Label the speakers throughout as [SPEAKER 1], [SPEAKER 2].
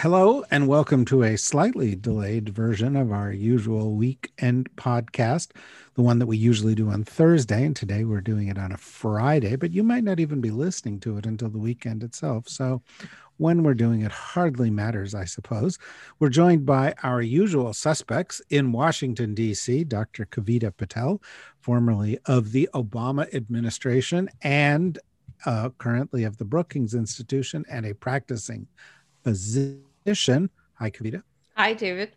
[SPEAKER 1] Hello, and welcome to a slightly delayed version of our usual weekend podcast, the one that we usually do on Thursday. And today we're doing it on a Friday, but you might not even be listening to it until the weekend itself. So when we're doing it hardly matters, I suppose. We're joined by our usual suspects in Washington, D.C., Dr. Kavita Patel, formerly of the Obama administration and uh, currently of the Brookings Institution and a practicing physician. Hi, Kavita.
[SPEAKER 2] Hi, David.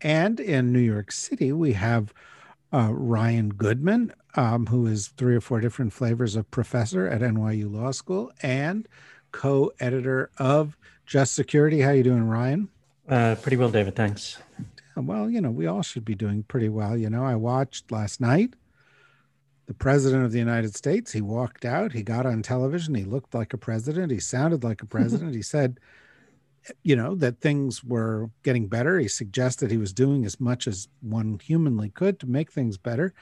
[SPEAKER 1] And in New York City, we have uh, Ryan Goodman, um, who is three or four different flavors of professor at NYU Law School and co-editor of Just Security. How you doing, Ryan?
[SPEAKER 3] Uh, pretty well, David. Thanks.
[SPEAKER 1] Well, you know, we all should be doing pretty well. You know, I watched last night the president of the United States. He walked out, he got on television, he looked like a president, he sounded like a president. he said, you know, that things were getting better. He suggested he was doing as much as one humanly could to make things better.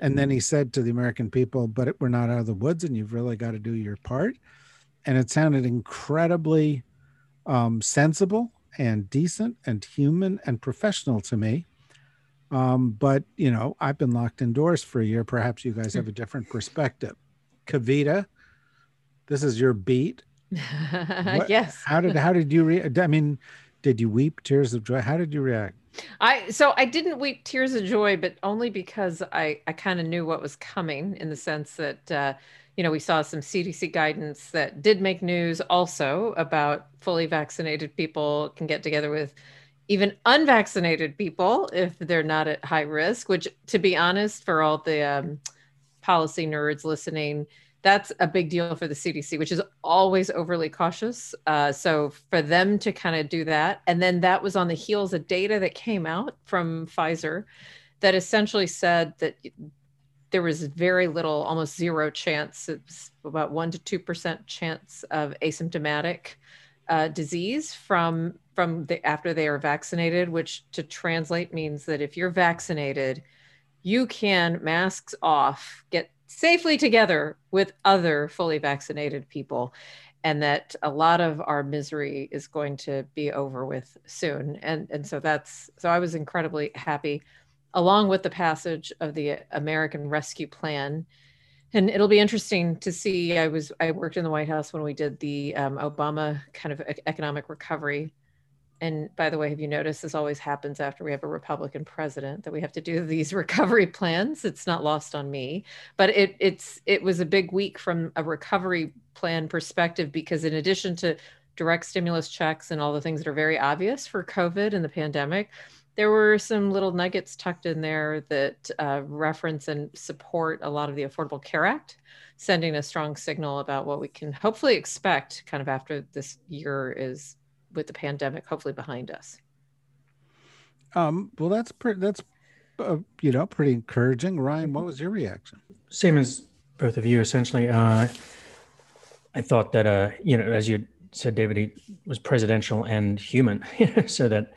[SPEAKER 1] And then he said to the American people, but we're not out of the woods and you've really got to do your part. And it sounded incredibly um, sensible and decent and human and professional to me. Um, but you know, I've been locked indoors for a year. Perhaps you guys have a different perspective. Kavita, this is your beat.
[SPEAKER 2] What, yes.
[SPEAKER 1] How did how did you react? I mean, did you weep tears of joy? How did you react?
[SPEAKER 2] I so I didn't weep tears of joy, but only because I I kind of knew what was coming in the sense that uh, you know we saw some CDC guidance that did make news also about fully vaccinated people can get together with even unvaccinated people if they're not at high risk which to be honest for all the um, policy nerds listening that's a big deal for the cdc which is always overly cautious. Uh, so for them to kind of do that and then that was on the heels of data that came out from pfizer that essentially said that there was very little almost zero chance about 1 to 2% chance of asymptomatic uh, disease from from the after they are vaccinated, which to translate means that if you're vaccinated, you can masks off, get safely together with other fully vaccinated people and that a lot of our misery is going to be over with soon. And and so that's so i was incredibly happy along with the passage of the american rescue plan. And it'll be interesting to see i was i worked in the white house when we did the um, obama kind of economic recovery and by the way have you noticed this always happens after we have a republican president that we have to do these recovery plans? It's not lost on me but it it's it was a big week from a recovery plan perspective because in addition to direct stimulus checks and all the things that are very obvious for covid and the pandemic there were some little nuggets tucked in there that uh, reference and support a lot of the Affordable Care Act, sending a strong signal about what we can hopefully expect kind of after this year is with the pandemic hopefully behind us.
[SPEAKER 1] Um, well, that's pretty, that's, uh, you know, pretty encouraging. Ryan, what was your reaction?
[SPEAKER 3] Same as both of you, essentially. Uh, I thought that, uh, you know, as you said, David, he was presidential and human, so that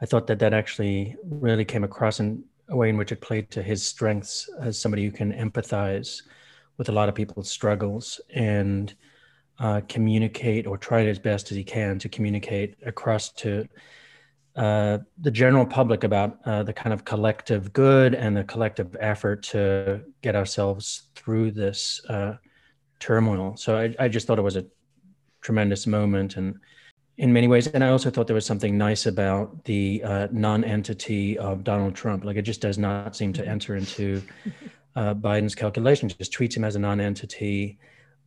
[SPEAKER 3] I thought that that actually really came across in a way in which it played to his strengths as somebody who can empathize with a lot of people's struggles and uh, communicate or try as best as he can to communicate across to uh, the general public about uh, the kind of collective good and the collective effort to get ourselves through this uh, turmoil. So I, I, just thought it was a tremendous moment and in many ways. And I also thought there was something nice about the uh, non-entity of Donald Trump. Like it just does not seem to enter into uh, Biden's calculations. Just treats him as a non-entity,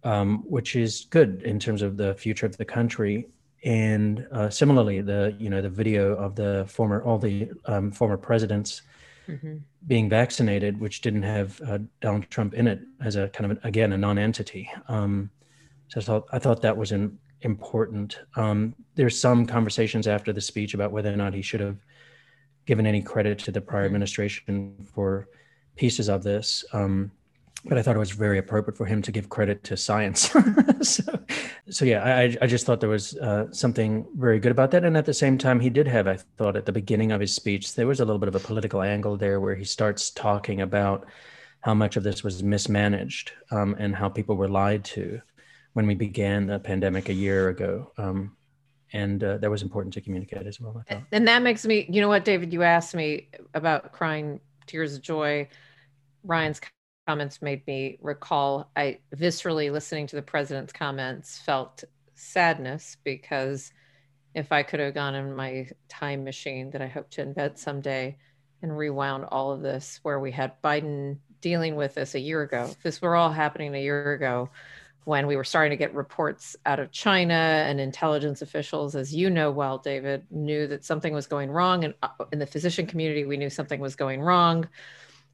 [SPEAKER 3] um, which is good in terms of the future of the country. And uh, similarly, the you know the video of the former all the um, former presidents mm-hmm. being vaccinated, which didn't have uh, Donald Trump in it, as a kind of again a non-entity. Um, so I thought I thought that was in important. Um, there's some conversations after the speech about whether or not he should have given any credit to the prior administration for pieces of this. Um, but I thought it was very appropriate for him to give credit to science. so, so yeah, I, I just thought there was uh, something very good about that. And at the same time, he did have, I thought, at the beginning of his speech, there was a little bit of a political angle there where he starts talking about how much of this was mismanaged um, and how people were lied to when we began the pandemic a year ago. Um, and uh, that was important to communicate as well. I thought.
[SPEAKER 2] And that makes me, you know what, David, you asked me about crying tears of joy. Ryan's comments made me recall I viscerally listening to the president's comments felt sadness because if I could have gone in my time machine that I hope to invent someday and rewound all of this where we had Biden dealing with this a year ago, if this were all happening a year ago when we were starting to get reports out of China and intelligence officials, as you know well, David, knew that something was going wrong. And uh, in the physician community, we knew something was going wrong.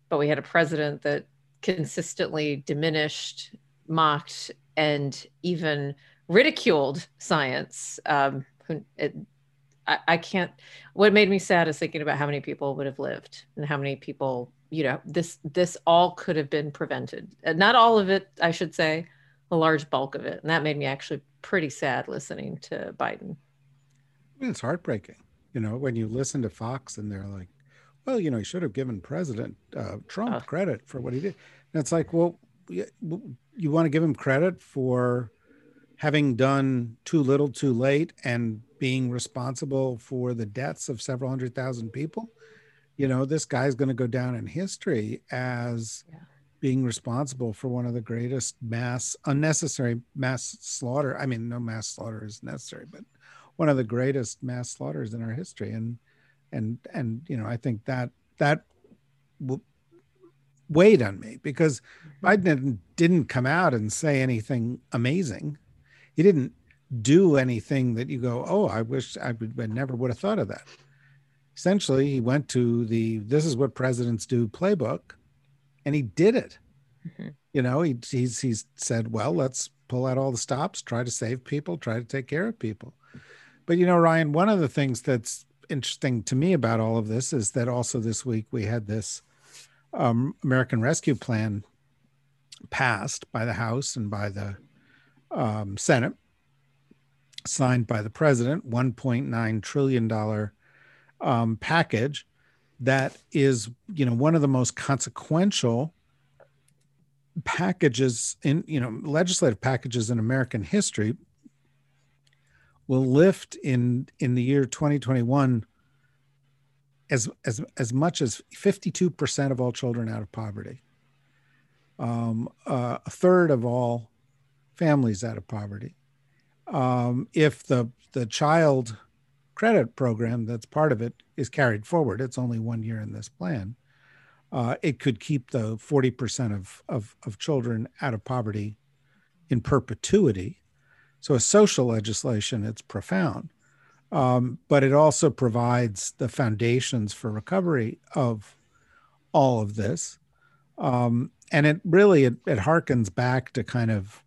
[SPEAKER 2] But we had a president that consistently diminished, mocked, and even ridiculed science. Um, it, I, I can't. What made me sad is thinking about how many people would have lived and how many people, you know, this this all could have been prevented. Not all of it, I should say, a large bulk of it, and that made me actually pretty sad listening to Biden.
[SPEAKER 1] It's heartbreaking, you know, when you listen to Fox and they're like, well, you know, he should have given President uh, Trump uh, credit for what he did. And it's like, well, you, want to give him credit for having done too little, too late, and being responsible for the deaths of several hundred thousand people. You know, this guy's going to go down in history as yeah. being responsible for one of the greatest mass, unnecessary mass slaughter. I mean, no mass slaughter is necessary, but one of the greatest mass slaughters in our history. And and and you know i think that that w- weighed on me because mm-hmm. biden didn't, didn't come out and say anything amazing he didn't do anything that you go oh i wish i, would, I never would have thought of that essentially he went to the this is what presidents do playbook and he did it mm-hmm. you know he, he's he's said well let's pull out all the stops try to save people try to take care of people but you know ryan one of the things that's interesting to me about all of this is that also this week we had this um, American Rescue Plan passed by the House and by the um, Senate, signed by the president, $1.9 trillion um, package that is, you know, one of the most consequential packages in, you know, legislative packages in American history will lift in in the year 2021 as as as much as 52% of all children out of poverty. Um, uh, a third of all families out of poverty. Um, if the the child credit program that's part of it is carried forward it's only one year in this plan uh, it could keep the 40% of, of, of children out of poverty in perpetuity so, a social legislation, it's profound, um, but it also provides the foundations for recovery of all of this. Um, and it really it, it harkens back to kind of,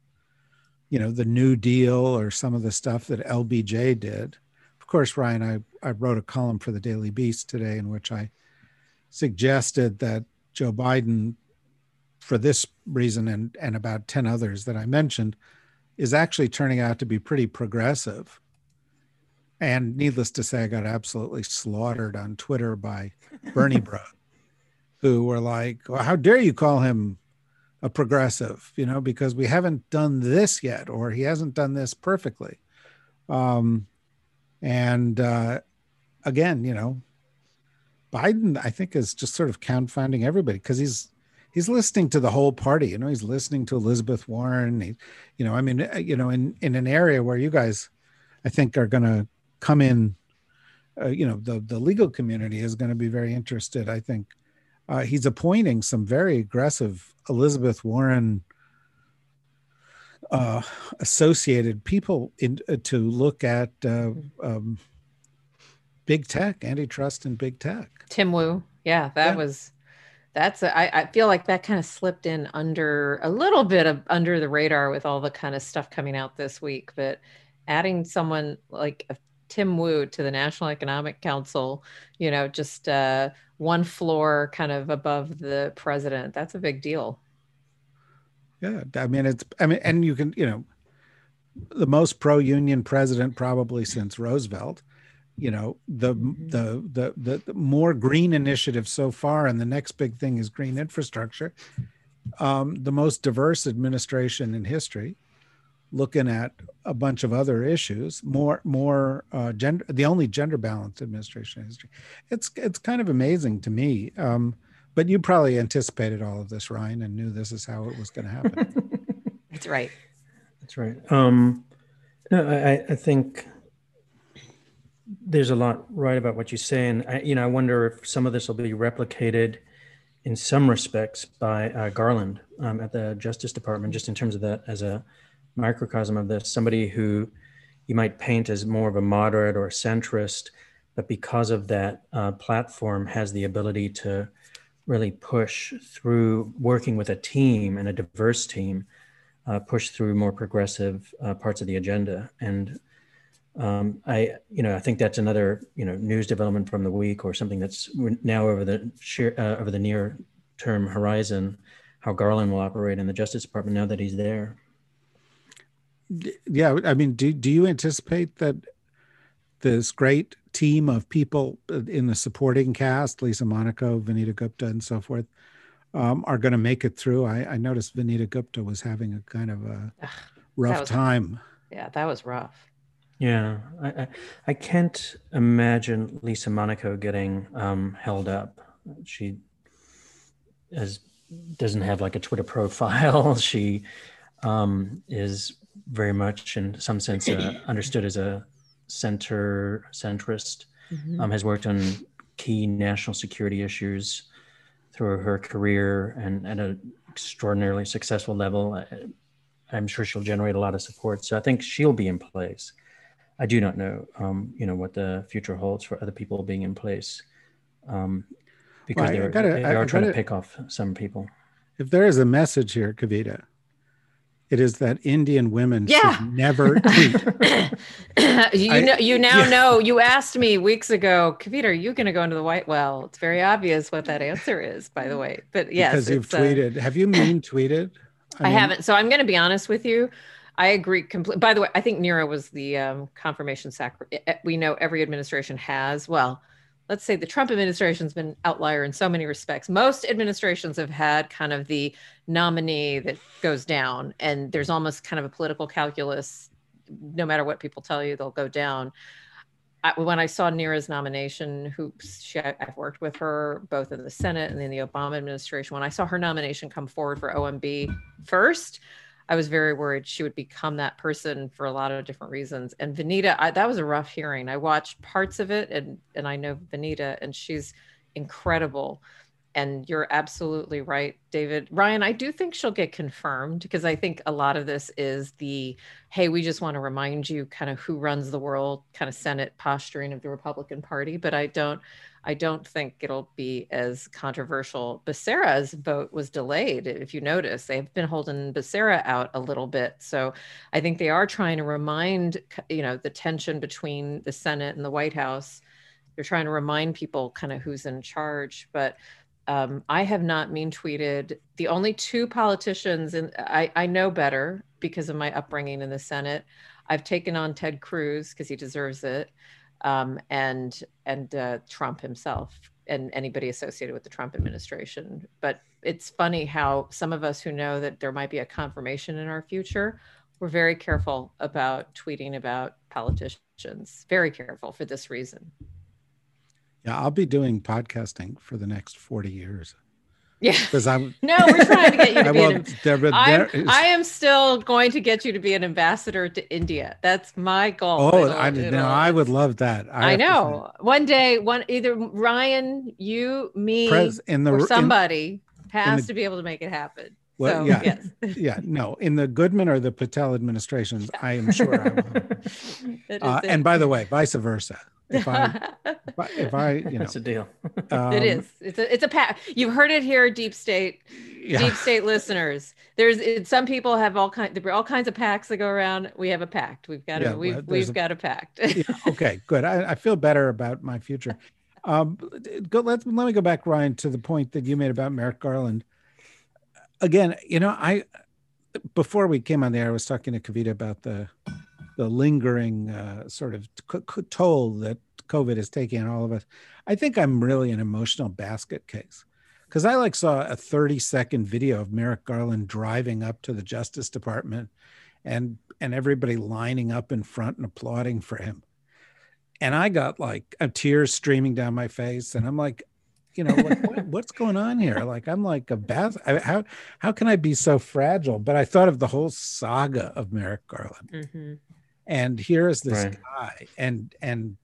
[SPEAKER 1] you know, the New Deal or some of the stuff that LBJ did. Of course, Ryan, I, I wrote a column for the Daily Beast today in which I suggested that Joe Biden, for this reason and, and about 10 others that I mentioned, is actually turning out to be pretty progressive. And needless to say, I got absolutely slaughtered on Twitter by Bernie Bro, who were like, well, how dare you call him a progressive, you know, because we haven't done this yet, or he hasn't done this perfectly. Um, and uh, again, you know, Biden, I think, is just sort of confounding everybody because he's he's listening to the whole party. You know, he's listening to Elizabeth Warren. He, you know, I mean, uh, you know, in in an area where you guys, I think, are going to come in. Uh, you know, the the legal community is going to be very interested. I think uh, he's appointing some very aggressive Elizabeth Warren uh, associated people in, uh, to look at uh, um, big tech, antitrust, and big tech.
[SPEAKER 2] Tim Wu, yeah, that yeah. was that's a, I, I feel like that kind of slipped in under a little bit of under the radar with all the kind of stuff coming out this week but adding someone like a Tim Wu to the National Economic Council, you know, just uh, one floor kind of above the president. That's a big deal.
[SPEAKER 1] Yeah, I mean it's I mean and you can, you know, the most pro-union president probably since Roosevelt. You know, the the the the, the more green initiatives so far and the next big thing is green infrastructure. Um, the most diverse administration in history looking at a bunch of other issues more more uh, gender the only gender balanced administration in history it's it's kind of amazing to me um, but you probably anticipated all of this ryan and knew this is how it was going to happen
[SPEAKER 2] That's right.
[SPEAKER 3] That's right. Um, no, I, I think there's a lot right about what you say, and I, you know, I wonder if some of this will be replicated in some respects by uh, Garland um, at the Justice Department, just in terms of that as a microcosm of this. Somebody who you might paint as more of a moderate or a centrist, but because of that uh, platform, has the ability to really push through working with a team and a diverse team uh, push through more progressive uh, parts of the agenda. And um, I, you know, I think that's another, you know, news development from the week or something that's now over the sheer, uh, over the near term horizon, how Garland will operate in the Justice Department now that he's there.
[SPEAKER 1] Yeah, I mean, do do you anticipate that this great team of people in the supporting cast, Lisa Monaco, Vanita Gupta, and so forth, um, are going to make it through. I, I, noticed Vanita Gupta was having a kind of a Ugh, rough
[SPEAKER 2] was,
[SPEAKER 1] time.
[SPEAKER 2] Yeah, that was rough.
[SPEAKER 3] Yeah, I, I, I can't imagine Lisa Monaco getting um, held up. She as doesn't have like a Twitter profile. she um, is very much, in some sense, uh, understood as a center centrist. Mm-hmm. Um, has worked on key national security issues through her career and at an extraordinarily successful level. I'm sure she'll generate a lot of support. So I think she'll be in place. I do not know, um, you know, what the future holds for other people being in place, um, because well, they're, gotta, they are trying gotta, to pick off some people.
[SPEAKER 1] If there is a message here, Kavita, it is that Indian women yeah. should never tweet.
[SPEAKER 2] you I, know, you now yeah. know. You asked me weeks ago, Kavita, are you going to go into the white? Well, it's very obvious what that answer is, by the way. But yes,
[SPEAKER 1] because you've uh, tweeted. Uh, Have you mean tweeted?
[SPEAKER 2] I, I mean, haven't. So I'm going to be honest with you. I agree completely. By the way, I think Neera was the um, confirmation sacrament. We know every administration has. Well, let's say the Trump administration's been outlier in so many respects. Most administrations have had kind of the nominee that goes down, and there's almost kind of a political calculus. No matter what people tell you, they'll go down. I, when I saw Neera's nomination, who she, I've worked with her both in the Senate and in the Obama administration. When I saw her nomination come forward for OMB first, I was very worried she would become that person for a lot of different reasons. And Vanita, I, that was a rough hearing. I watched parts of it, and and I know Vanita, and she's incredible. And you're absolutely right, David. Ryan, I do think she'll get confirmed because I think a lot of this is the hey, we just want to remind you kind of who runs the world, kind of Senate posturing of the Republican Party. But I don't, I don't think it'll be as controversial. Becerra's vote was delayed. If you notice, they've been holding Becerra out a little bit. So I think they are trying to remind, you know, the tension between the Senate and the White House. They're trying to remind people kind of who's in charge. But um, I have not mean tweeted. The only two politicians, and I, I know better because of my upbringing in the Senate. I've taken on Ted Cruz because he deserves it um, and and uh, Trump himself and anybody associated with the Trump administration. But it's funny how some of us who know that there might be a confirmation in our future, we're very careful about tweeting about politicians. Very careful for this reason.
[SPEAKER 1] Yeah, I'll be doing podcasting for the next 40 years.
[SPEAKER 2] Yeah. Because I'm no, we're trying to get you to be an Deborah, I'm, I am still going to get you to be an ambassador to India. That's my goal.
[SPEAKER 1] Oh, I know. I would love that.
[SPEAKER 2] I, I know. One day, one either Ryan, you, me, Pres, in the, or somebody in, has in the, to be able to make it happen. Well, so,
[SPEAKER 1] yeah, yes. yeah, no. In the Goodman or the Patel administrations, I am sure I will. uh, and by the way, vice versa. If I, if I, if I you know,
[SPEAKER 3] That's a deal.
[SPEAKER 1] um,
[SPEAKER 2] it is. It's a it's a pact. You've heard it here, deep state,
[SPEAKER 1] Yeah.
[SPEAKER 2] deep state listeners. There's it, some people have all kind there are all kinds of packs that go around. We have a pact. We've got
[SPEAKER 1] Yeah,
[SPEAKER 2] a we've
[SPEAKER 1] well,
[SPEAKER 2] we've
[SPEAKER 1] a-
[SPEAKER 2] got a pact.
[SPEAKER 1] yeah, okay, good. I, I feel better about my future. Um, go, let, let me go back, Ryan, to the point that you made about Merrick Garland. Again, you know, I before we came on the air, I was talking to Kavita about the the lingering uh, sort of toll that COVID is taking on all of us. I think I'm really an emotional basket case because I like saw a 30 second video of Merrick Garland driving up to the Justice Department and and everybody lining up in front and applauding for him and I got like a tears streaming down my face, and I'm like, you know, like, what, what's going on here? Like, I'm like a bath. How how can I be so fragile? But I thought of the whole saga of Merrick Garland,
[SPEAKER 2] Mhm.
[SPEAKER 1] And here is this
[SPEAKER 3] Right.
[SPEAKER 1] guy, and and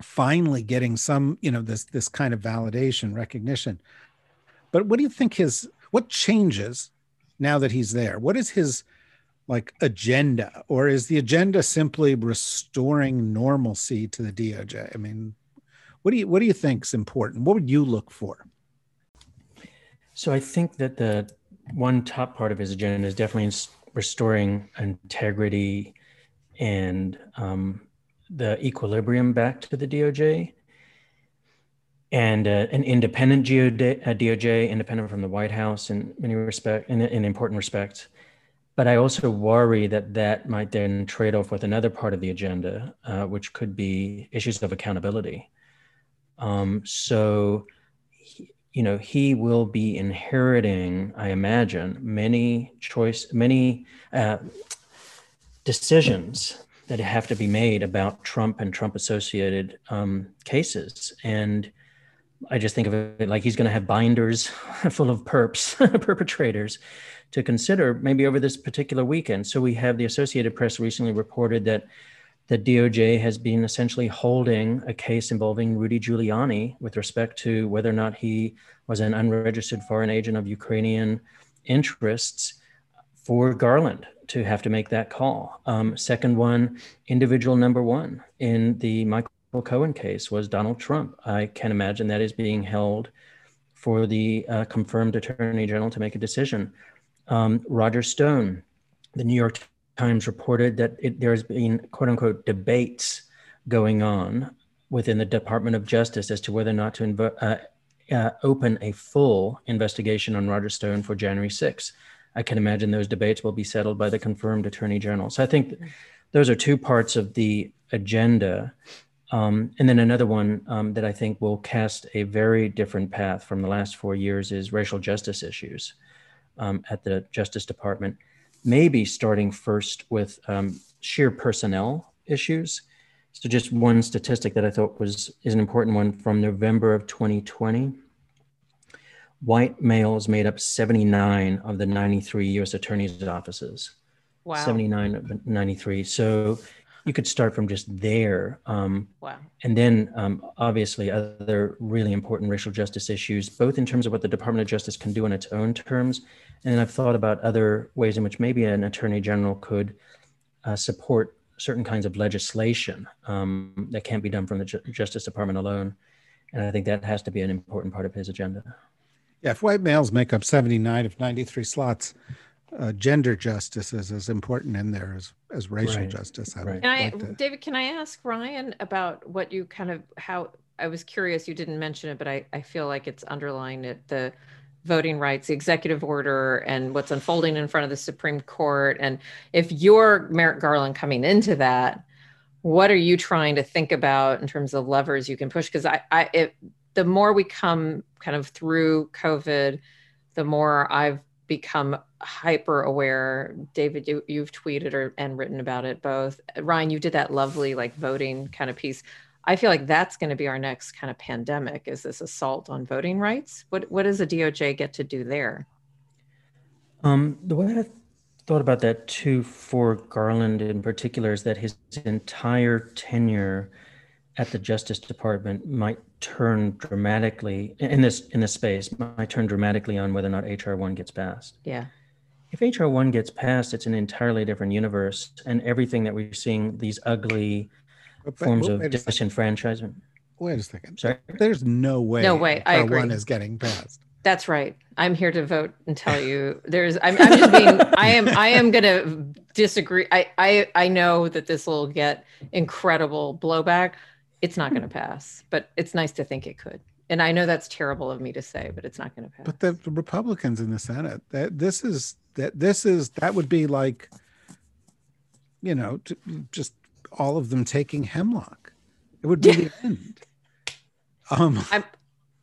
[SPEAKER 1] finally getting some, you know, this this kind of validation, recognition. But what do you think his what changes now that he's there? What is his like agenda or is the agenda simply restoring normalcy to the DOJ? I mean, what do you what do you think is important? What would you look for?
[SPEAKER 3] So I think that the one top part of his agenda is definitely restoring integrity and um, the equilibrium back to the DOJ and uh, an independent DOJ, uh, DOJ, independent from the White House in many respect, in, in important respects. But I also worry that that might then trade off with another part of the agenda, uh, which could be issues of accountability. Um, so, you know, he will be inheriting, I imagine, many choice, many uh, decisions that have to be made about Trump and Trump associated um, cases. And I just think of it like he's going to have binders full of perps, perpetrators to consider maybe over this particular weekend. So we have the Associated Press recently reported that the DOJ has been essentially holding a case involving Rudy Giuliani with respect to whether or not he was an unregistered foreign agent of Ukrainian interests for Garland to have to make that call. Um, second one, individual number one in the Michael Cohen case was Donald Trump. I can imagine that is being held for the uh, confirmed attorney general to make a decision. Um, Roger Stone, the New York Times reported that it, there has been quote unquote debates going on within the Department of Justice as to whether or not to invo- uh, uh, open a full investigation on Roger Stone for January 6th. I can imagine those debates will be settled by the confirmed attorney general. So I think those are two parts of the agenda. Um, and then another one um, that I think will cast a very different path from the last four years is racial justice issues um, at the Justice Department. Maybe starting first with um, sheer personnel issues. So just one statistic that I thought was is an important one from November of 2020. White males made up 79 of the 93 U.S. attorneys' offices.
[SPEAKER 2] Wow.
[SPEAKER 3] 79 of 93. So you could start from just there. Um,
[SPEAKER 2] Wow.
[SPEAKER 3] and then um, obviously other really important racial justice issues, both in terms of what the Department of Justice can do on its own terms. And then I've thought about other ways in which maybe an attorney general could uh, support certain kinds of legislation um, that can't be done from the Ju- Justice Department alone. And I think that has to be an important part of his agenda.
[SPEAKER 1] Yeah, if white males make up 79 of 93 slots, uh, gender justice is as important in there as, as racial
[SPEAKER 3] Right,
[SPEAKER 1] justice. I
[SPEAKER 3] right.
[SPEAKER 1] would
[SPEAKER 2] Can I,
[SPEAKER 1] to-
[SPEAKER 2] David, can I ask Ryan about what you kind of, how, I was curious, you didn't mention it, but I, I feel like it's underlying it, the voting rights, the executive order and what's unfolding in front of the Supreme Court. And if you're Merrick Garland coming into that, what are you trying to think about in terms of levers you can push? Because I, I, it, the more we come kind of through COVID, the more I've become hyper aware. David, you, you've tweeted or and written about it both. Ryan, you did that lovely like voting kind of piece. I feel like that's going to be our next kind of pandemic. Is this assault on voting rights? What what does the DOJ get to do there?
[SPEAKER 3] Um, the way I thought about that too for Garland in particular is that his entire tenure at the Justice Department might turn dramatically in this in this space might turn dramatically on whether or not HR one gets passed.
[SPEAKER 2] Yeah.
[SPEAKER 3] If HR one gets passed, it's an entirely different universe, and everything that we're seeing these ugly
[SPEAKER 1] but-
[SPEAKER 3] forms
[SPEAKER 1] but
[SPEAKER 3] of
[SPEAKER 1] wait a second.
[SPEAKER 3] disenfranchisement.
[SPEAKER 1] Wait a second.
[SPEAKER 3] Sorry.
[SPEAKER 1] There's no way.
[SPEAKER 2] No way, I
[SPEAKER 1] HR
[SPEAKER 2] agree.
[SPEAKER 1] One is getting passed.
[SPEAKER 2] That's right. I'm here to vote and tell you there's I'm, I'm just being I am I am gonna disagree. I, I I know that this will get incredible blowback. It's not gonna pass, but it's nice to think it could. And I know that's terrible of me to say, but it's not gonna pass.
[SPEAKER 1] But the, the Republicans in the Senate, that this is that this is that would be like, you know, t- just all of them taking hemlock. It would be the end. Um,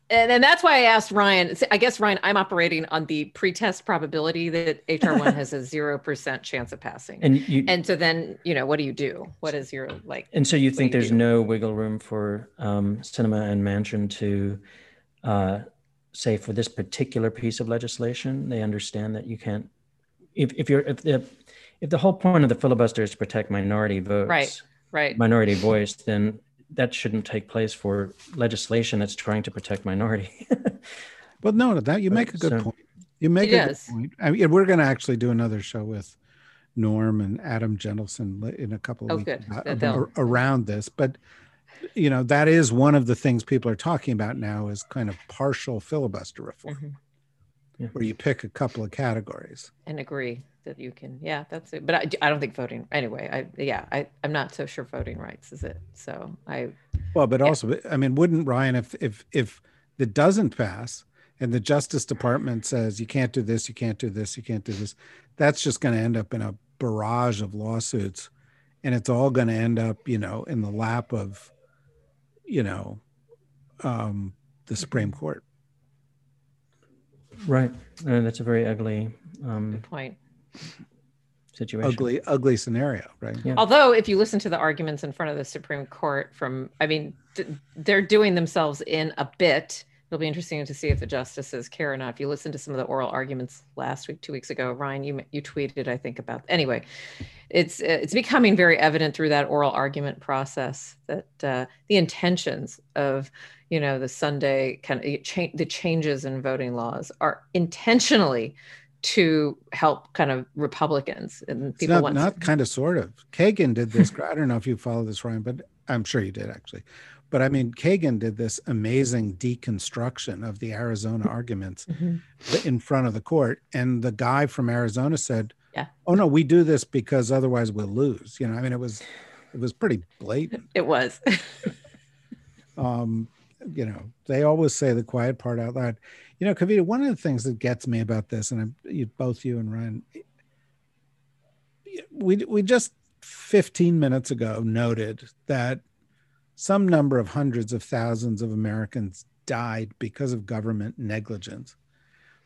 [SPEAKER 2] and, and that's why I asked Ryan. I guess Ryan, I'm operating on the pretest probability that HR one has a zero percent chance of passing.
[SPEAKER 3] And you
[SPEAKER 2] And so then, you know, what do you do? What is your like?
[SPEAKER 3] And so you think
[SPEAKER 2] you
[SPEAKER 3] there's
[SPEAKER 2] do?
[SPEAKER 3] no wiggle room for um, Sinema and Manchin to uh, say for this particular piece of legislation, they understand that you can't. If, if you're if the if the whole point of the filibuster is to protect minority votes,
[SPEAKER 2] Right. Right.
[SPEAKER 3] minority voice, then that shouldn't take place for legislation that's trying to protect minority.
[SPEAKER 1] well, no, no, that you make a good
[SPEAKER 3] So-
[SPEAKER 1] point. You make a
[SPEAKER 2] does.
[SPEAKER 1] good point. I mean, we're going to actually do another show with Norm and Adam Jentleson li- in a couple of
[SPEAKER 2] Oh,
[SPEAKER 1] weeks about-
[SPEAKER 2] That they'll-
[SPEAKER 1] ar- around this, but you know that is one of the things people are talking about now is kind of partial filibuster reform,
[SPEAKER 2] Mhm.
[SPEAKER 3] Yeah.
[SPEAKER 1] where you pick a couple of categories.
[SPEAKER 2] and agree that you can yeah that's it but i, I don't think voting anyway i yeah I, i'm not so sure voting rights is it so i
[SPEAKER 1] Well, but
[SPEAKER 2] Yeah.
[SPEAKER 1] also, I mean, wouldn't Ryan, if if if it doesn't pass, and the Justice Department says you can't do this, you can't do this, you can't do this, that's just going to end up in a barrage of lawsuits, and it's all going to end up, you know, in the lap of, you know, um, the Supreme Court.
[SPEAKER 3] right. Uh, that's a very ugly um,
[SPEAKER 2] good point
[SPEAKER 3] situation.
[SPEAKER 1] Ugly, ugly scenario, right?
[SPEAKER 3] Yeah.
[SPEAKER 2] although if you listen to the arguments in front of the supreme court from i mean th- they're doing themselves in a bit it'll be interesting to see if the justices care or not if you listen to some of the oral arguments last week two weeks ago ryan you you tweeted i think about anyway it's it's becoming very evident through that oral argument process that uh, the intentions of you know the sunday kind of cha- the changes in voting laws are intentionally to help kind of republicans and
[SPEAKER 1] It's
[SPEAKER 2] people
[SPEAKER 1] not,
[SPEAKER 2] want
[SPEAKER 1] not kind of sort of. Kagan did this. I don't know if you follow this, Ryan, but I'm sure you did actually. But I mean, Kagan did this amazing deconstruction of the Arizona arguments
[SPEAKER 2] Mhm.
[SPEAKER 1] in front of the court, and the guy from Arizona said,
[SPEAKER 2] Yeah.
[SPEAKER 1] "Oh no, we do this because otherwise we'll lose." You know, I mean, it was it was pretty blatant.
[SPEAKER 2] it was
[SPEAKER 1] um, you know, they always say the quiet part out loud. You know, Kavita, one of the things that gets me about this, and I'm, you, both you and Ryan, we we just 15 minutes ago noted that some number of hundreds of thousands of Americans died because of government negligence,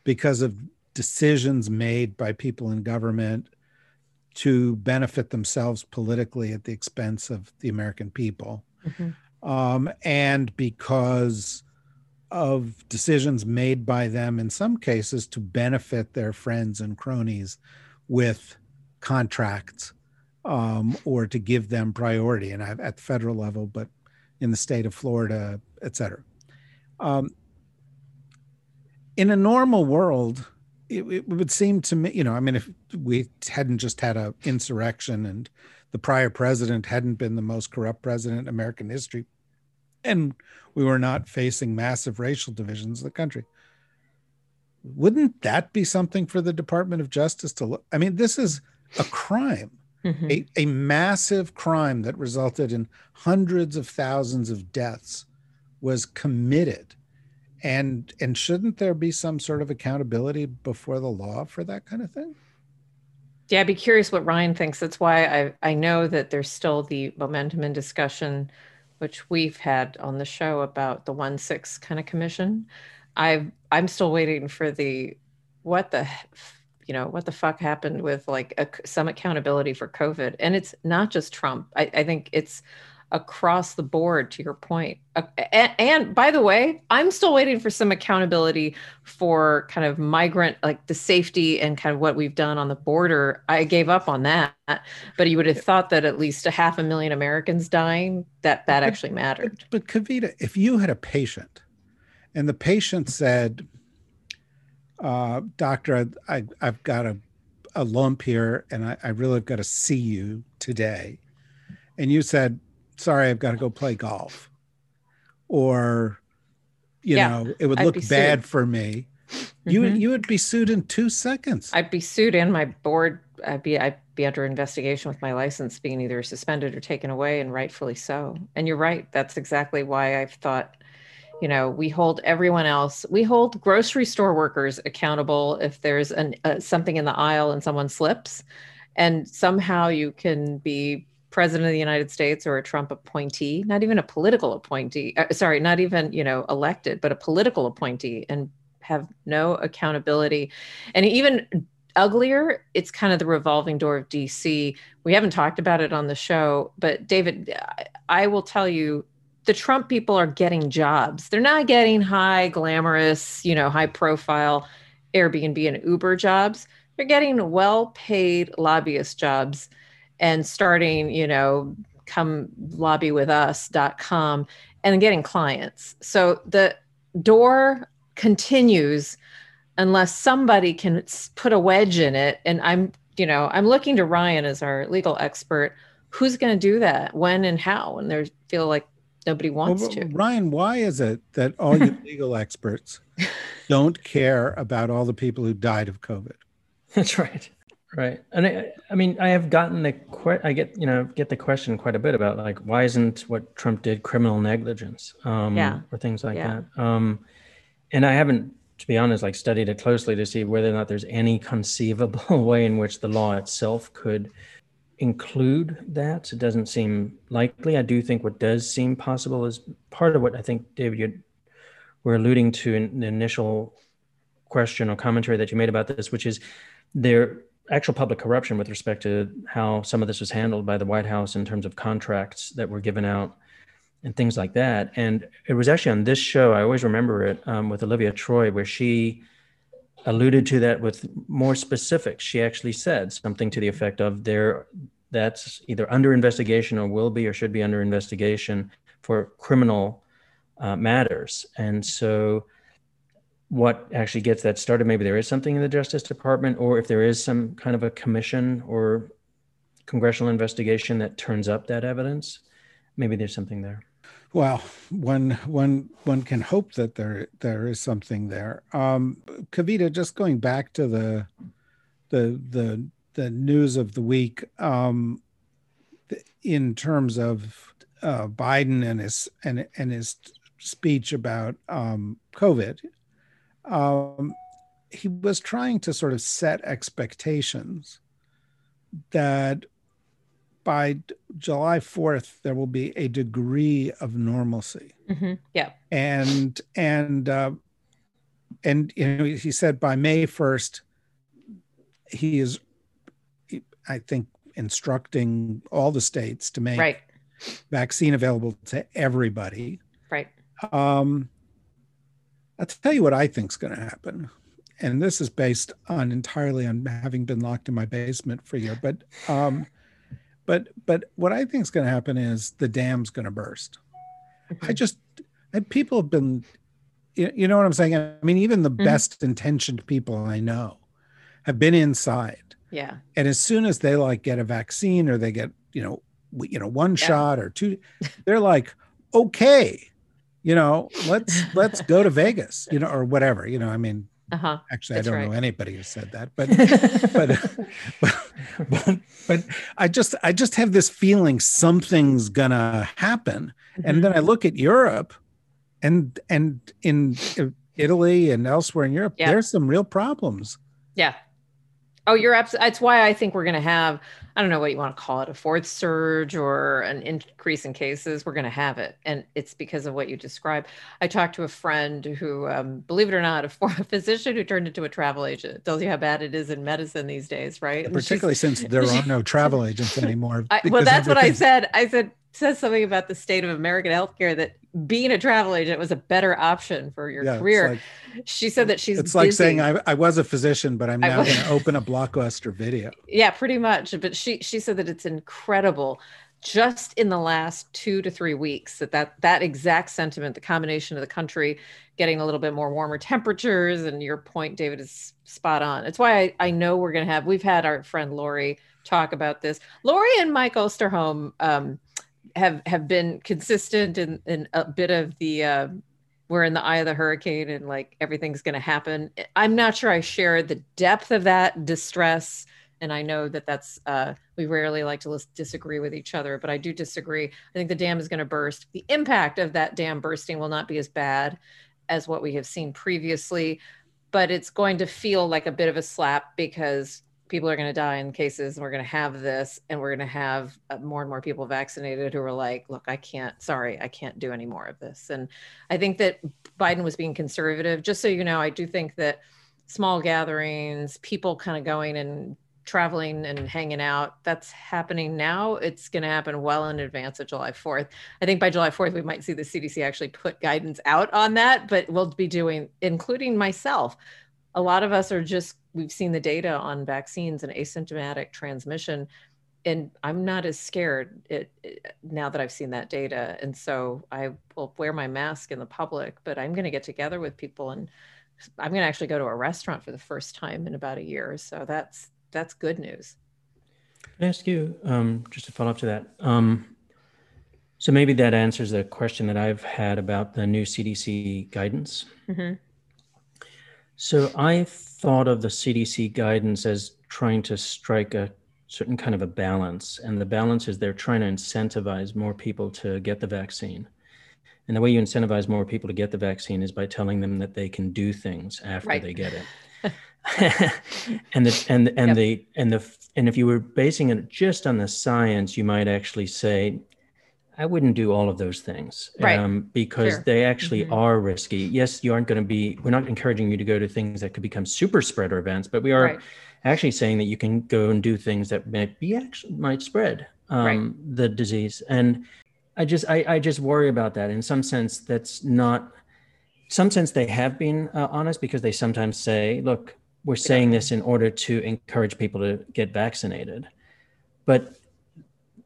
[SPEAKER 1] because of decisions made by people in government to benefit themselves politically at the expense of the American people
[SPEAKER 2] Mhm.
[SPEAKER 1] Um, and because of decisions made by them in some cases to benefit their friends and cronies with contracts um, or to give them priority and at the federal level but in the state of florida et cetera. Um, in a normal world it, it would seem to me you know i mean if we hadn't just had a insurrection and the prior president hadn't been the most corrupt president in American history, and we were not facing massive racial divisions in the country. Wouldn't that be something for the Department of Justice to look? I mean, this is a crime,
[SPEAKER 2] Mhm.
[SPEAKER 1] a, a massive crime that resulted in hundreds of thousands of deaths was committed. And and shouldn't there be some sort of accountability before the law for that kind of thing?
[SPEAKER 2] Yeah, I'd be curious what Ryan thinks. That's why I I know that there's still the momentum and discussion, which we've had on the show about the one six kind of commission. I've I'm still waiting for the what the you know what the fuck happened with like a, some accountability for COVID, and it's not just Trump. I, I think it's across the board. To your point, uh, and, and by the way, I'm still waiting for some accountability for kind of migrant like the safety and kind of what we've done on the border i gave up on that but you would have thought that at least a half a million americans dying that that
[SPEAKER 1] But-
[SPEAKER 2] actually mattered
[SPEAKER 1] But, but Kavita, if you had a patient and the patient said, uh, Doctor, I, I, I've got a, a lump here and I, I really have got to see you today. And you said, sorry, I've got to go play golf, or you
[SPEAKER 2] Yeah,
[SPEAKER 1] know, it would
[SPEAKER 2] I'd
[SPEAKER 1] look bad for me. You
[SPEAKER 2] Mhm.
[SPEAKER 1] you would be sued in two seconds.
[SPEAKER 2] I'd be sued and my board. I'd be I'd be under investigation with my license being either suspended or taken away, and rightfully so. And you're right. That's exactly why I've thought. You know, we hold everyone else. We hold grocery store workers accountable if there's an uh, something in the aisle and someone slips, and somehow you can be president of the United States or a Trump appointee, not even a political appointee. Uh, sorry, not even you know elected, but a political appointee, and have no accountability. And even uglier, it's kind of the revolving door of DC. We haven't talked about it on the show, but David, I- will tell you the Trump people are getting jobs. They're not getting high glamorous, you know, high profile Airbnb and Uber jobs. They're getting well paid lobbyist jobs and starting, you know, come lobby with us.com and getting clients. So the door continues unless somebody can put a wedge in it and i'm you know i'm looking to ryan as our legal expert who's going to do that when and how and they feel like nobody wants
[SPEAKER 1] Well,
[SPEAKER 2] to
[SPEAKER 1] Ryan, why is it that all you legal experts don't care about all the people who died of COVID?
[SPEAKER 3] That's right. Right. And I, I mean, I have gotten the que- I get, you know, get the question quite a bit about like, why isn't what Trump did criminal negligence? Um,
[SPEAKER 2] Yeah.
[SPEAKER 3] Or things like
[SPEAKER 2] Yeah.
[SPEAKER 3] that. Um, and I haven't, to be honest, like studied it closely to see whether or not there's any conceivable way in which the law itself could include that. It doesn't seem likely. I do think what does seem possible is part of what I think, David, you were alluding to in the initial question or commentary that you made about this, which is there actual public corruption with respect to how some of this was handled by the White House in terms of contracts that were given out and things like that. And it was actually on this show, I always remember it um, with Olivia Troy, where she alluded to that with more specifics. She actually said something to the effect of there that's either under investigation or will be or should be under investigation for criminal uh, matters. And so what actually gets that started. Maybe there is something in the Justice Department, or if there is some kind of a commission or congressional investigation that turns up that evidence, maybe there's something there.
[SPEAKER 1] Well, one one one can hope that there there is something there. Um, Kavita, just going back to the the the the news of the week, um, in terms of uh, Biden and his and and his speech about um, COVID, um, he was trying to sort of set expectations that by July 4th, there will be a degree of normalcy.
[SPEAKER 2] Mhm. yeah
[SPEAKER 1] And, and, uh, and, you know, he said by May 1st, he is, I think, instructing all the states to make
[SPEAKER 2] right
[SPEAKER 1] vaccine available to everybody.
[SPEAKER 2] right
[SPEAKER 1] Um, I'll tell you what I think is going to happen. And this is based on entirely on having been locked in my basement for a year. But, um, but, but what I think is going to happen is the dam's going to burst. I just, I, people have been, you, know what I'm saying? I mean, even the
[SPEAKER 2] Mhm.
[SPEAKER 1] best intentioned people I know have been inside
[SPEAKER 2] yeah
[SPEAKER 1] and as soon as they like get a vaccine or they get you know you know one
[SPEAKER 2] Yeah.
[SPEAKER 1] shot or two they're like okay you know let's let's go to vegas you know or whatever you know i mean
[SPEAKER 2] uh-huh
[SPEAKER 1] actually
[SPEAKER 2] That's
[SPEAKER 1] i don't
[SPEAKER 2] right.
[SPEAKER 1] know anybody who said that but but, but but but i just i just have this feeling something's gonna happen
[SPEAKER 2] Mm-hmm.
[SPEAKER 1] and then i look at europe and and in italy and elsewhere in europe
[SPEAKER 2] Yeah.
[SPEAKER 1] there's some real problems
[SPEAKER 2] Yeah. Oh, you're absolutely. That's why I think we're going to have, I don't know what you want to call it, a fourth surge or an increase in cases. We're going to have it. And it's because of what you described. I talked to a friend who, um, believe it or not, a, for- a physician who turned into a travel agent. It tells you how bad it is in medicine these days, right? She's-
[SPEAKER 1] particularly since there are no travel agents anymore.
[SPEAKER 2] I, well, that's what I said. I said, says something about the state of American healthcare that being a travel agent was a better option for your
[SPEAKER 1] Yeah,
[SPEAKER 2] career.
[SPEAKER 1] like-
[SPEAKER 2] she said that she's
[SPEAKER 1] It's like saying. I, I was a physician, but I'm now going to open a blockbuster video.
[SPEAKER 2] yeah pretty much but she she said that it's incredible just in the last two to three weeks that that that exact sentiment the combination of the country getting a little bit more warmer temperatures and your point david is spot on it's why i, I know we're going to have we've had our friend lori talk about this lori and mike osterholm um, have have been consistent and in a bit of the uh, we're in the eye of the hurricane and like everything's going to happen. I'm not sure I share the depth of that distress. And I know that that's, uh, we rarely like to disagree with each other, but I do disagree. I think the dam is going to burst. The impact of that dam bursting will not be as bad as what we have seen previously, but it's going to feel like a bit of a slap because people are going to die in cases and we're going to have this and we're going to have uh, more and more people vaccinated who are like look i can't sorry i can't do any more of this. And i think that biden was being conservative. Just so you know i do think that small gatherings people kind of going and traveling and hanging out that's happening now. It's going to happen well in advance of july 4th i think by july 4th we might see the cdc actually put guidance out on that but we'll be doing including myself. A lot of us are just we've seen the data on vaccines and asymptomatic transmission and i'm not as scared it, it, now that i've seen that data. And so i will wear my mask in the public but i'm going to get together with people and i'm going to actually go to a restaurant for the first time in about a year. So that's that's good news.
[SPEAKER 3] Can I ask you um, just to follow up to that? Um, so maybe that answers the question that i've had about the new cdc guidance. Mm-hmm. So I thought of the CDC guidance as trying to strike a certain kind of a balance. And the balance is they're trying to incentivize more people to get the vaccine. And the way you incentivize more people to get the vaccine is by telling them that they can do things after right. they get it. and the and and yep. the and the and if you were basing it just on the science, you might actually say, I wouldn't do all of those things
[SPEAKER 2] right. um,
[SPEAKER 3] because sure. they actually mm-hmm. are risky. Yes, you aren't going to be, we're not encouraging you to go to things that could become super spreader events, but we are right. actually saying that you can go and do things that might be actually might spread um, right. the disease. And I just, I, I just worry about that. In some sense, that's not, some sense they have been uh, honest because they sometimes say, look, we're saying this in order to encourage people to get vaccinated. But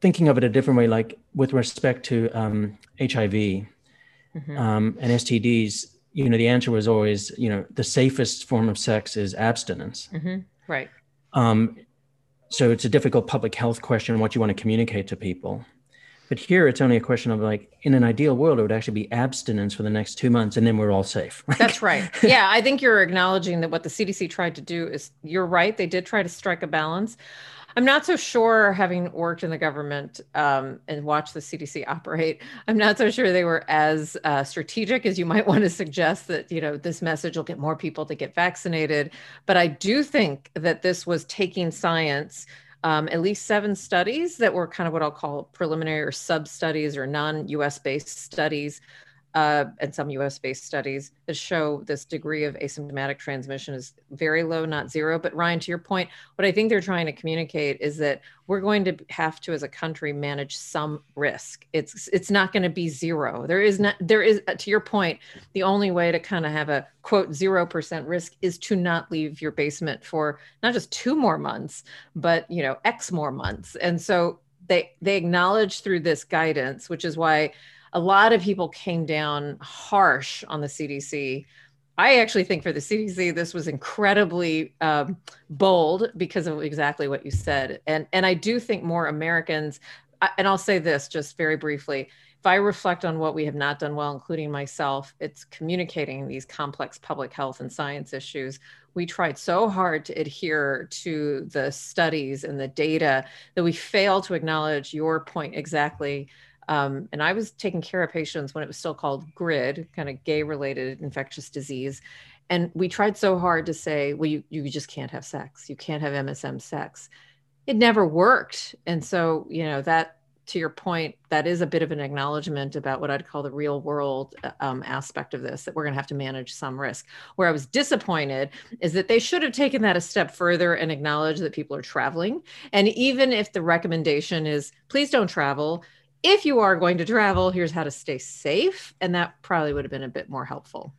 [SPEAKER 3] thinking of it a different way, like with respect to um, HIV mm-hmm. um, and STDs, you know, the answer was always, you know, the safest form of sex is abstinence.
[SPEAKER 2] Mm-hmm. Right.
[SPEAKER 3] Um, so it's a difficult public health question what you want to communicate to people. But here it's only a question of like, in an ideal world, it would actually be abstinence for the next two months and then we're all safe.
[SPEAKER 2] That's right. Yeah. I think you're acknowledging that what the CDC tried to do is you're right. They did try to strike a balance. I'm not so sure, having worked in the government um, and watched the CDC operate, I'm not so sure they were as uh, strategic as you might want to suggest that, you know, this message will get more people to get vaccinated. But I do think that this was taking science um, at least seven studies that were kind of what I'll call preliminary or sub studies or non US based studies uh, and some US based studies that show this degree of asymptomatic transmission is very low, not zero. But Ryan, to your point, what I think they're trying to communicate is that we're going to have to, as a country, manage some risk. It's it's not going to be zero. There is not there is to your point. The only way to kind of have a quote zero percent risk is to not leave your basement for not just two more months, but you know X more months. And so they they acknowledge through this guidance, which is why a lot of people came down harsh on the CDC. I actually think for the CDC, this was incredibly um, bold because of exactly what you said. And, and I do think more Americans, and I'll say this just very briefly if I reflect on what we have not done well, including myself, it's communicating these complex public health and science issues. We tried so hard to adhere to the studies and the data that we fail to acknowledge your point exactly um, and I was taking care of patients when it was still called GRID, kind of gay related infectious disease. And we tried so hard to say, well, you, you just can't have sex. You can't have MSM sex. It never worked. And so, you know, that to your point, that is a bit of an acknowledgement about what I'd call the real world uh, um, aspect of this, that we're going to have to manage some risk. Where I was disappointed is that they should have taken that a step further and acknowledged that people are traveling. And even if the recommendation is please don't travel, if you are going to travel, here's how to stay safe. And that probably would have been a bit more helpful.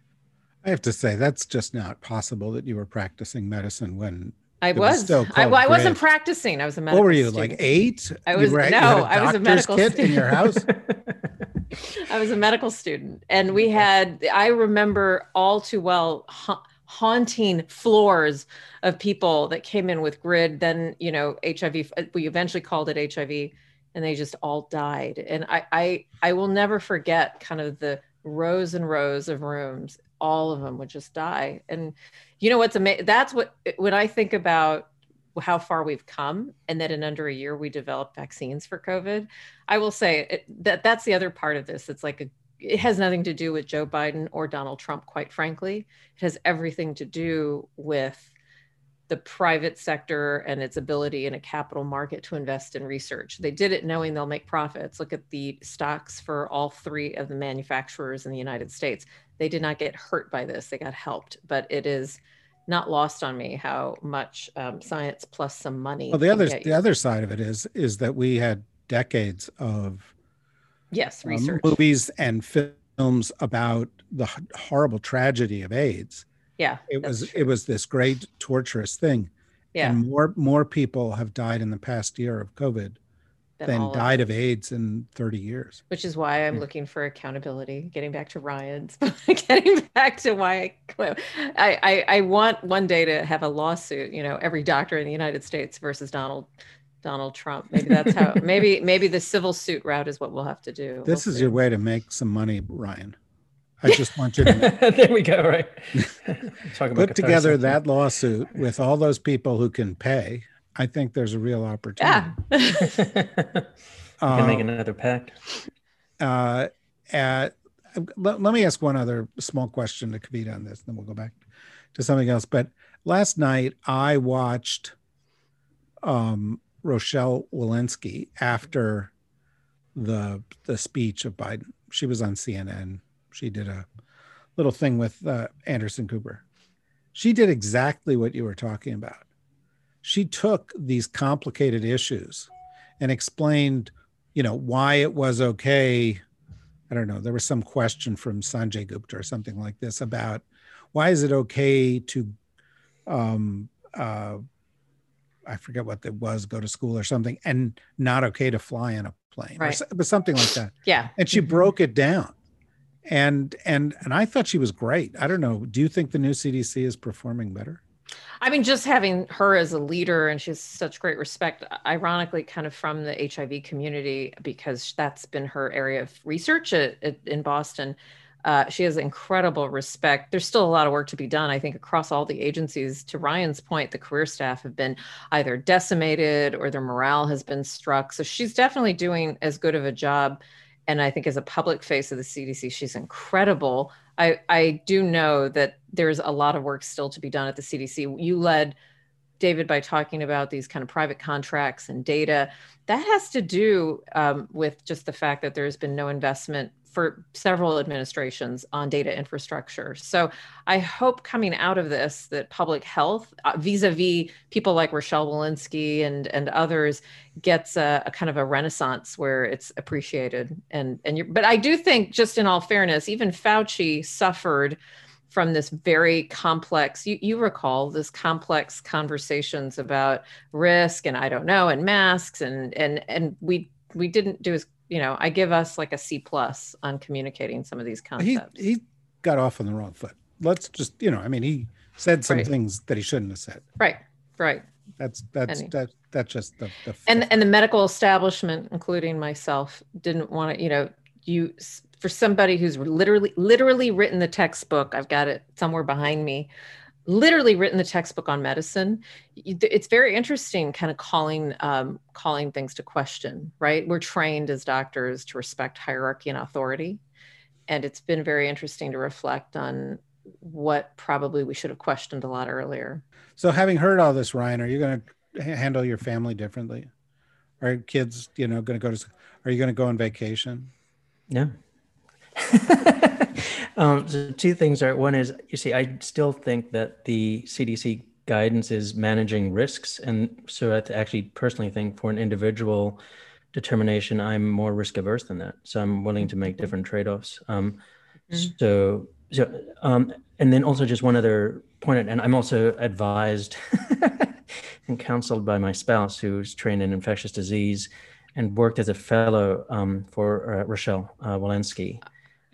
[SPEAKER 1] I have to say, that's just not possible that you were practicing medicine when
[SPEAKER 2] I was. was I, I wasn't practicing. I was a medical. Student.
[SPEAKER 1] What were you
[SPEAKER 2] student.
[SPEAKER 1] like eight?
[SPEAKER 2] I was no. I was a medical
[SPEAKER 1] kit student. in your house.
[SPEAKER 2] I was a medical student, and we had. I remember all too well ha- haunting floors of people that came in with GRID. Then you know HIV. We eventually called it HIV and they just all died. And I, I, I will never forget kind of the rows and rows of rooms. All of them would just die. And you know what's amazing? That's what when I think about how far we've come and that in under a year we developed vaccines for covid i will say it, that that's the other part of this it's like a, it has nothing to do with joe biden or donald trump quite frankly it has everything to do with the private sector and its ability in a capital market to invest in research. They did it knowing they'll make profits. Look at the stocks for all three of the manufacturers in the United States. They did not get hurt by this, they got helped. But it is not lost on me how much um, science plus some money.
[SPEAKER 1] Well, the other the other side of it is is that we had decades of
[SPEAKER 2] yes um, research
[SPEAKER 1] um, movies and films about the horrible tragedy of AIDS
[SPEAKER 2] yeah
[SPEAKER 1] it was true. it was this great torturous thing.
[SPEAKER 2] Yeah.
[SPEAKER 1] And more more people have died in the past year of covid than, than died of, aids in 30 years.
[SPEAKER 2] Which is why i'm yeah. looking for accountability getting back to ryan's getting back to why I, I i want one day to have a lawsuit you know every doctor in the united states versus donald donald trump. Maybe that's how maybe maybe the civil suit route is what we'll have to do.
[SPEAKER 1] This we'll is see. your way to make some money ryan I just want you to
[SPEAKER 3] there we go. Right.
[SPEAKER 1] put together that lawsuit with all those people who can pay. I think there's a real opportunity.
[SPEAKER 2] Yeah.
[SPEAKER 3] uh, can make another pact.
[SPEAKER 1] Uh, at, let, let, me ask one other small question to Kavita on this, and then we'll go back to something else. But last night I watched um, Rochelle Walensky after the the speech of Biden. She was on CNN she did a little thing with uh, Anderson Cooper. She did exactly what you were talking about. She took these complicated issues and explained, you know, why it was okay. I don't know. There was some question from Sanjay Gupta or something like this about why is it okay to, um, uh, I forget what it was, go to school or something, and not okay to fly in a plane,
[SPEAKER 2] right.
[SPEAKER 1] or, but something like that.
[SPEAKER 2] Yeah.
[SPEAKER 1] And she broke it down and and and I thought she was great. I don't know. Do you think the new CDC is performing better?
[SPEAKER 2] I mean, just having her as a leader, and she has such great respect. Ironically, kind of from the HIV community, because that's been her area of research at, at, in Boston. Uh, she has incredible respect. There's still a lot of work to be done, I think, across all the agencies. To Ryan's point, the career staff have been either decimated or their morale has been struck. So she's definitely doing as good of a job and I think as a public face of the CDC, she's incredible. I, I do know that there's a lot of work still to be done at the CDC. You led David by talking about these kind of private contracts and data. That has to do um, with just the fact that there's been no investment for several administrations on data infrastructure. So I hope coming out of this that public health, uh, vis-a-vis people like Rochelle Walensky and and others, gets a, a, kind of a renaissance where it's appreciated. And and you're, but I do think, just in all fairness, even Fauci suffered from this very complex you, you recall this complex conversations about risk and i don't know and masks and and and we we didn't do as you know, I give us like a C plus on communicating some of these concepts.
[SPEAKER 1] He, he got off on the wrong foot. Let's just, you know, I mean, he said some right. things that he shouldn't have said.
[SPEAKER 2] Right. Right.
[SPEAKER 1] That's that's he, that that's just the, the
[SPEAKER 2] and and the medical establishment, including myself, didn't want to. You know, you for somebody who's literally literally written the textbook. I've got it somewhere behind me literally written the textbook on medicine. It's very interesting kind of calling um, calling things to question right? We're trained as doctors to respect hierarchy and authority. And it's been very interesting to reflect on what probably we should have questioned a lot earlier.
[SPEAKER 1] So having heard all this ryan are you going to handle your family differently? Are kids you know going to go to are you going to go on vacation?
[SPEAKER 3] No um, so two things are one is you see, I still think that the CDC guidance is managing risks, and so I actually personally think for an individual determination, I'm more risk averse than that. So I'm willing to make different trade offs. Um, mm-hmm. So so um, and then also just one other point, and I'm also advised and counseled by my spouse, who's trained in infectious disease and worked as a fellow um, for uh, Rochelle uh, Walensky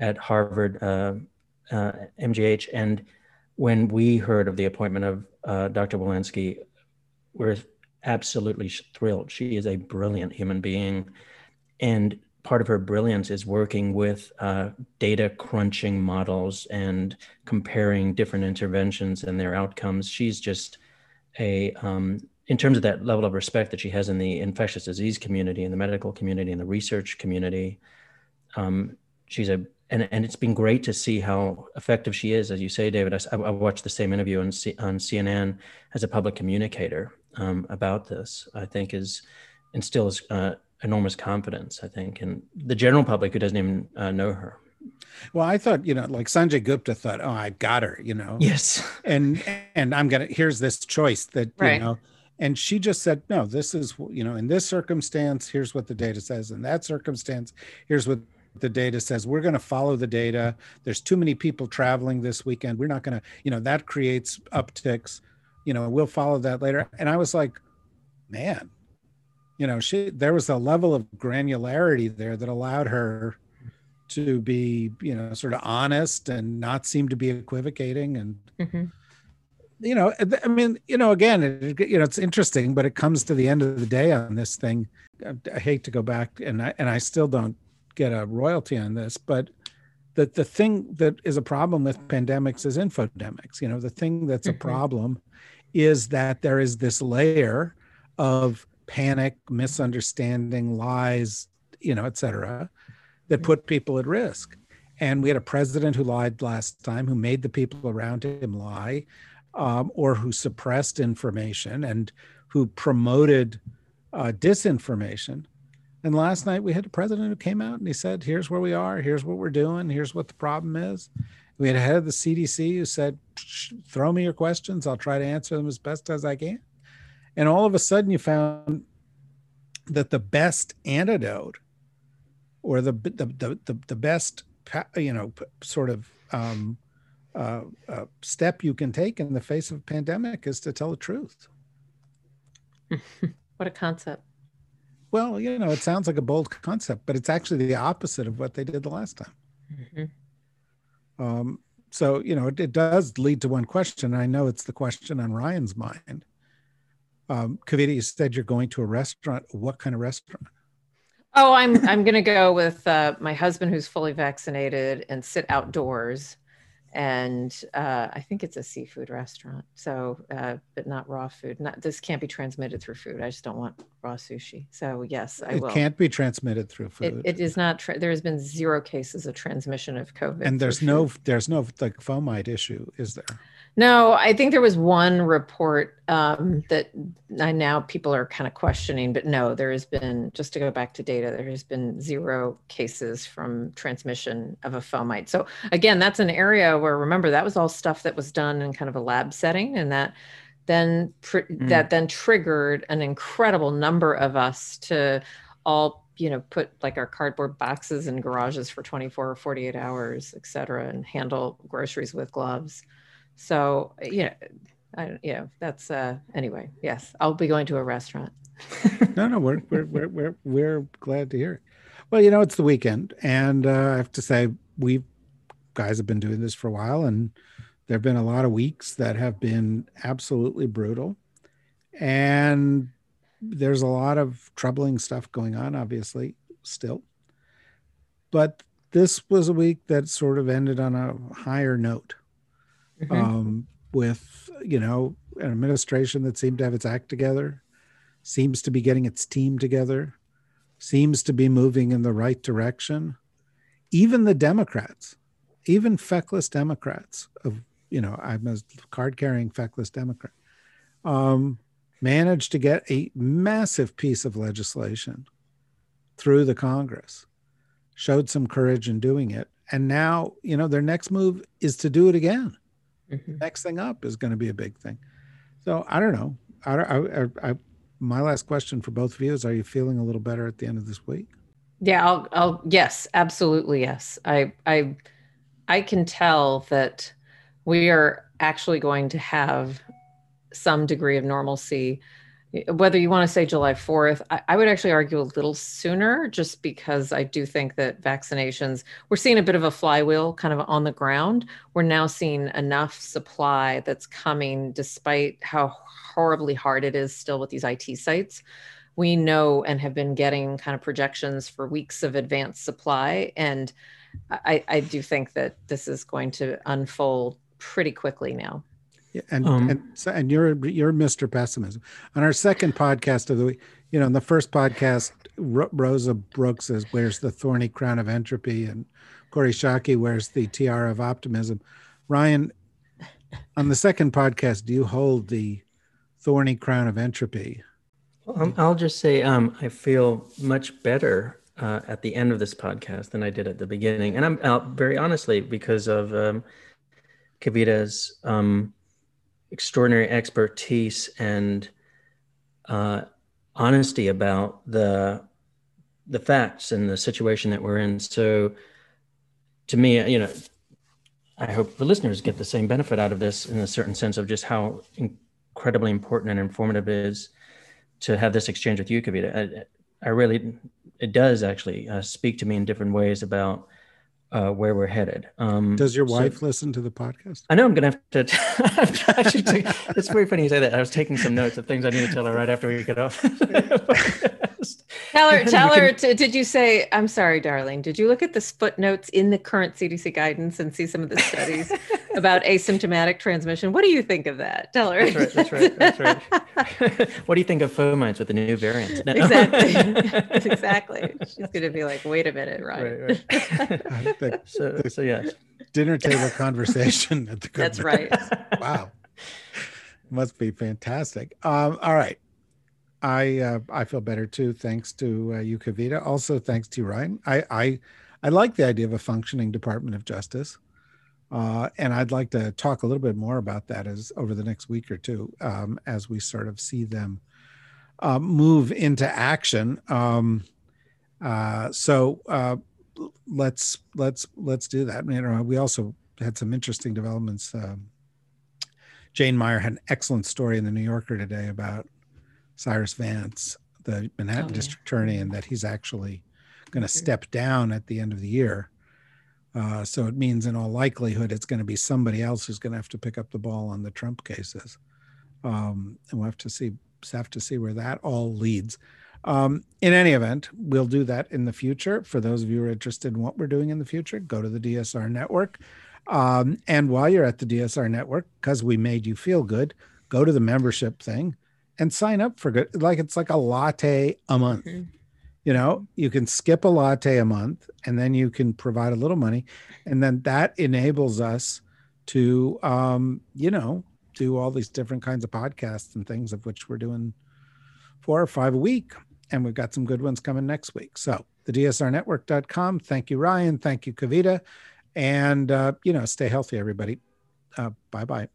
[SPEAKER 3] at Harvard uh, uh, MGH. And when we heard of the appointment of uh, Dr. Walensky, we're absolutely thrilled. She is a brilliant human being. And part of her brilliance is working with uh, data crunching models and comparing different interventions and their outcomes. She's just a, um, in terms of that level of respect that she has in the infectious disease community, in the medical community, in the research community, um, she's a and, and it's been great to see how effective she is, as you say, David. I, I watched the same interview on, C, on CNN as a public communicator um, about this. I think is instills uh, enormous confidence. I think, and the general public who doesn't even uh, know her.
[SPEAKER 1] Well, I thought, you know, like Sanjay Gupta thought, oh, I got her, you know.
[SPEAKER 3] Yes.
[SPEAKER 1] And and I'm gonna here's this choice that
[SPEAKER 2] Right.
[SPEAKER 1] you know, and she just said, no, this is you know, in this circumstance, here's what the data says. In that circumstance, here's what the data says. We're going to follow the data. There's too many people traveling this weekend. We're not going to, you know, that creates upticks. You know, we'll follow that later. And I was like, man, you know, she there was a level of granularity there that allowed her to be, you know, sort of honest and not seem to be equivocating and
[SPEAKER 2] Mhm.
[SPEAKER 1] you know i mean you know again it, you know it's interesting but it comes to the end of the day on this thing I, I hate to go back and i and i still don't get a royalty on this but the the thing that is a problem with pandemics is infodemics you know the thing that's a
[SPEAKER 2] Mhm.
[SPEAKER 1] problem is that there is this layer of panic misunderstanding lies you know et cetera that put people at risk and we had a president who lied last time who made the people around him lie um, or who suppressed information and who promoted uh, disinformation. And last night we had a president who came out and he said, "Here's where we are. Here's what we're doing. Here's what the problem is." We had a head of the CDC who said, "Throw me your questions. I'll try to answer them as best as I can." And all of a sudden, you found that the best antidote, or the the the the, the best, you know, sort of um, uh, uh, step you can take in the face of a pandemic is to tell the truth.
[SPEAKER 2] What a concept.
[SPEAKER 1] Well, you know, it sounds like a bold concept, but it's actually the opposite of what they did the last time.
[SPEAKER 2] Mhm.
[SPEAKER 1] Um, so, you know, it, it does lead to one question. I know it's the question on Ryan's mind. Um, Kavita, you said you're going to a restaurant. What kind of restaurant?
[SPEAKER 2] Oh, I'm I'm gonna go with uh, my husband who's fully vaccinated and sit outdoors, and uh, I think it's a seafood restaurant. So, uh, but not raw food. Not this can't be transmitted through food. I just don't want raw sushi. So yes, I
[SPEAKER 1] it
[SPEAKER 2] will.
[SPEAKER 1] can't be transmitted through
[SPEAKER 2] It,
[SPEAKER 1] food.
[SPEAKER 2] it is not. Tra- there has been zero cases of transmission of COVID.
[SPEAKER 1] and there's no
[SPEAKER 2] food.
[SPEAKER 1] there's no like fomite issue, is there?
[SPEAKER 2] No, I think there was one report um, that I now people are kind of questioning, but no, there has been, just to go back to data, there has been zero cases from transmission of a fomite. So again, that's an area where remember that was all stuff that was done in kind of a lab setting and that then pr- that then triggered an incredible number of us to all you know put like our cardboard boxes in garages for 24 or 48 hours et cetera and handle groceries with gloves so you know i you know that's uh anyway yes i'll be going to a restaurant
[SPEAKER 1] no, no, we're we're we're we're we're glad to hear it. Well, you know, it's the weekend, and uh, I have to say, we guys have been doing this for a while, and there have been a lot of weeks that have been absolutely brutal, and there's a lot of troubling stuff going on, obviously, still. But this was a week that sort of ended on a higher note
[SPEAKER 2] Mhm.
[SPEAKER 1] um, with you know an administration that seemed to have its act together, seems to be getting its team together, seems to be moving in the right direction. Even the Democrats, even feckless Democrats of you know I'm a card carrying feckless Democrat, um, managed to get a massive piece of legislation through the Congress, showed some courage in doing it, and now you know their next move is to do it again
[SPEAKER 2] Mhm.
[SPEAKER 1] next thing up is going to be a big thing. So I don't know. I, I, I, my last question for both of you is: Are you feeling a little better at the end of this week?
[SPEAKER 2] Yeah, I'll, I'll, yes, absolutely. Yes. I, I, I can tell that we are actually going to have some degree of normalcy whether you want to say July 4th, I, I, would actually argue a little sooner just because I do think that vaccinations, we're seeing a bit of a flywheel kind of on the ground. We're now seeing enough supply that's coming despite how horribly hard it is still with these IT sites. We know and have been getting kind of projections for weeks of advanced supply. And I, I do think that this is going to unfold pretty quickly now.
[SPEAKER 1] Yeah, and um, and and you're you're Mr. Pessimism. On our second podcast of the week, you know, in the first podcast, Ro- Rosa Brooks "Where's the thorny crown of entropy?" and Kori Schake wears the tiara of optimism. Ryan, on the second podcast, do you hold the thorny crown of entropy?
[SPEAKER 3] Um, I'll just say um, I feel much better uh, at the end of this podcast than I did at the beginning, and I'm out very honestly because of um, Kavita's um, extraordinary expertise and uh, honesty about the the facts and the situation that we're in. So, to me, you know, I hope the listeners get the same benefit out of this in a certain sense of just how incredibly important and informative it is to have this exchange with you, Kavita. I, I really, it does actually uh, speak to me in different ways about uh, where we're headed. Um,
[SPEAKER 1] Does your wife so, listen to the podcast?
[SPEAKER 3] I know I'm going to have to. actually, it's very funny you say that. I was taking some notes of things I need to tell her right after we get off.
[SPEAKER 2] tell her, tell her. To, did you say? I'm sorry, darling. Did you look at the footnotes in the current CDC guidance and see some of the studies about asymptomatic transmission? What do you think of that? Tell her.
[SPEAKER 3] That's right. That's right. That's right. what do you think of fomites with the new variant?
[SPEAKER 2] No. Exactly. exactly. She's going to be like, "Wait a minute, Ryan." Right, right
[SPEAKER 3] the, so, the so yeah,
[SPEAKER 1] dinner table conversation at the.
[SPEAKER 2] That's right.
[SPEAKER 1] wow, must be fantastic. Um, all right, I uh, I feel better too, thanks to uh, you, Kavita. Also, thanks to you, Ryan. I I I like the idea of a functioning Department of Justice. Uh, and I'd like to talk a little bit more about that as over the next week or two, um, as we sort of see them uh, move into action. Um, uh, so uh, let's let's let's do that. You know, we also had some interesting developments. Um, Jane Mayer had an excellent story in the New Yorker today about Cyrus Vance, the Manhattan oh, yeah. District Attorney, and that he's actually going to step down at the end of the year. Uh, so it means, in all likelihood, it's going to be somebody else who's going to have to pick up the ball on the Trump cases, um, and we'll have to see have to see where that all leads. Um, in any event, we'll do that in the future. For those of you who are interested in what we're doing in the future, go to the DSR network. Um, and while you're at the DSR network, because we made you feel good, go to the membership thing and sign up for good. Like it's like a latte a month. Mm-hmm. You know, you can skip a latte a month and then you can provide a little money. And then that enables us to, um, you know, do all these different kinds of podcasts and things of which we're doing four or five a week and we've got some good ones coming next week. So the DSRnetwork.com. Thank you, Ryan. Thank you, Kavita. And, uh, you know, stay healthy, everybody. Uh, bye bye.